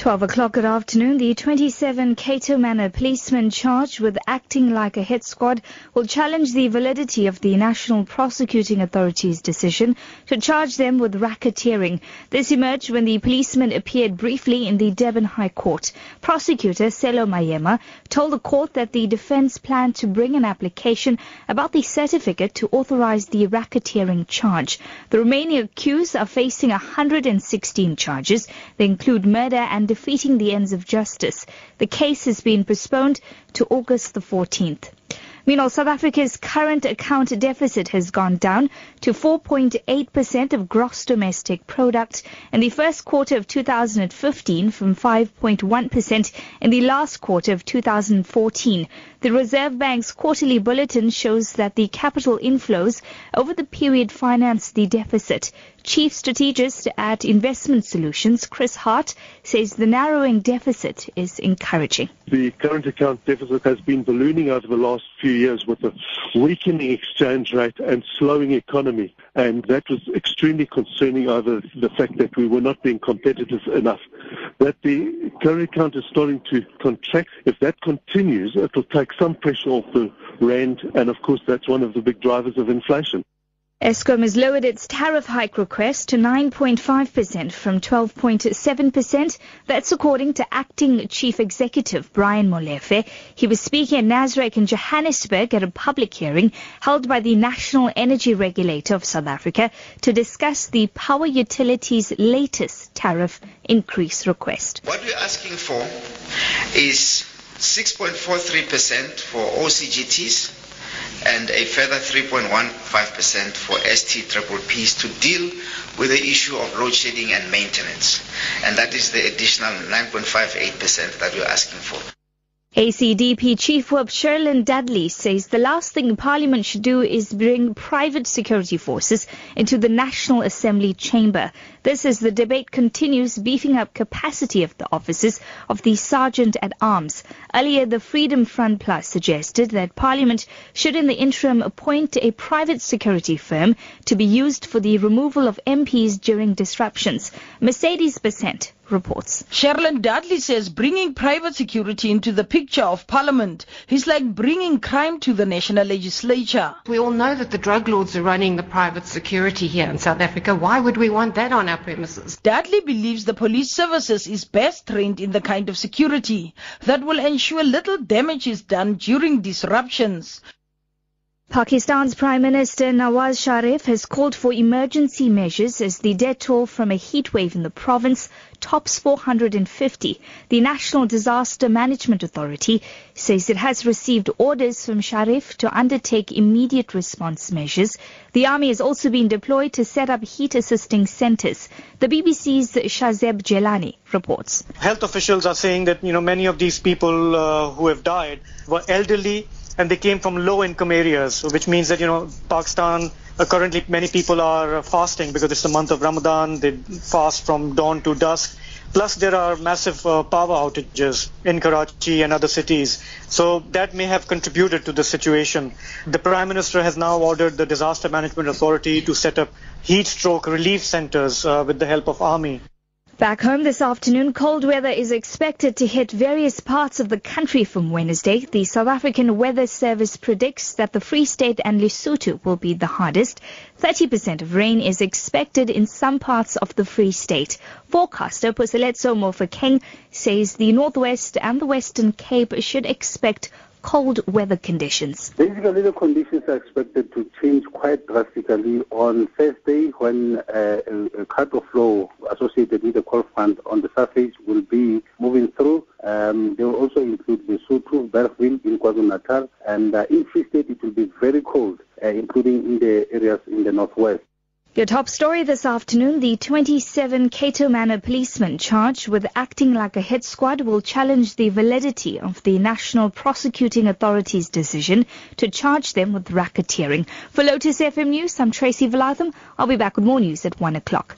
12 o'clock at afternoon, the 27 Cato Manor policemen charged with acting like a hit squad will challenge the validity of the National Prosecuting Authority's decision to charge them with racketeering. This emerged when the policemen appeared briefly in the Durban High Court. Prosecutor Selo Mayema told the court that the defense planned to bring an application about the certificate to authorize the racketeering charge. The remaining accused are facing 116 charges. They include murder and defeating the ends of justice. The case has been postponed to August the 14th. Meanwhile, South Africa's current account deficit has gone down to 4.8% of gross domestic product in the first quarter of 2015 from 5.1% in the last quarter of 2014. The Reserve Bank's quarterly bulletin shows that the capital inflows over the period financed the deficit. Chief strategist at Investment Solutions, Chris Hart, says the narrowing deficit is encouraging. The current account deficit has been ballooning over the last few years with a weakening exchange rate and slowing economy. And that was extremely concerning over the fact that we were not being competitive enough. That the current account is starting to contract. If that continues, it will take some pressure off the rand. And of course, that's one of the big drivers of inflation. Eskom has lowered its tariff hike request to 9.5% from 12.7%. That's according to Acting Chief Executive Brian Molefe. He was speaking at Nasrec in Johannesburg at a public hearing held by the National Energy Regulator of South Africa to discuss the power utilities' latest tariff increase request. What we're asking for is 6.43% for OCGTs and a further 3.15% for ST-P-Ps to deal with the issue of load shedding and maintenance. And that is the additional 9.58% that we're asking for. ACDP Chief Whip Cherylyn Dudley says the last thing Parliament should do is bring private security forces into the National Assembly chamber. This as the debate continues beefing up capacity of the offices of the Sergeant at Arms. Earlier, the Freedom Front Plus suggested that Parliament should in the interim appoint a private security firm to be used for the removal of MPs during disruptions. Mercedes Besant reports. Cherylyn Dudley says bringing private security into the picture of Parliament is like bringing crime to the national legislature. We all know that the drug lords are running the private security here in South Africa. Why would we want that on our premises? Dudley believes the police services is best trained in the kind of security that will ensure little damage is done during disruptions. Pakistan's Prime Minister Nawaz Sharif has called for emergency measures as the death toll from a heatwave in the province tops 450. The National Disaster Management Authority says it has received orders from Sharif to undertake immediate response measures. The army has also been deployed to set up heat assisting centers. The BBC's Shahzeb Jillani reports. Health officials are saying that, you know, many of these people uh, who have died were elderly and they came from low income areas, which means that, you know, Pakistan, uh, currently many people are fasting because it's the month of Ramadan. They fast from dawn to dusk. Plus, there are massive uh, power outages in Karachi and other cities. So that may have contributed to the situation. The Prime Minister has now ordered the Disaster Management Authority to set up heat stroke relief centers uh, with the help of army. Back home this afternoon, cold weather is expected to hit various parts of the country from Wednesday. The South African Weather Service predicts that the Free State and Lesotho will be the hardest. 30% of rain is expected in some parts of the Free State. Forecaster Puseletso Mofokeng says the Northwest and the Western Cape should expect cold weather conditions. Basically, the conditions are expected to change quite drastically on Thursday when uh, a, a flow associated with the cold front on the surface will be moving through. Um, they will also include the Lesotho, Bergville in KwaZulu-Natal, and uh, in Free State it will be very cold, uh, including in the areas in the northwest. Your top story this afternoon, the 27 Cato Manor policemen charged with acting like a hit squad will challenge the validity of the National Prosecuting Authority's decision to charge them with racketeering. For Lotus FM News, I'm Tracy Valaydham. I'll be back with more news at 1 o'clock.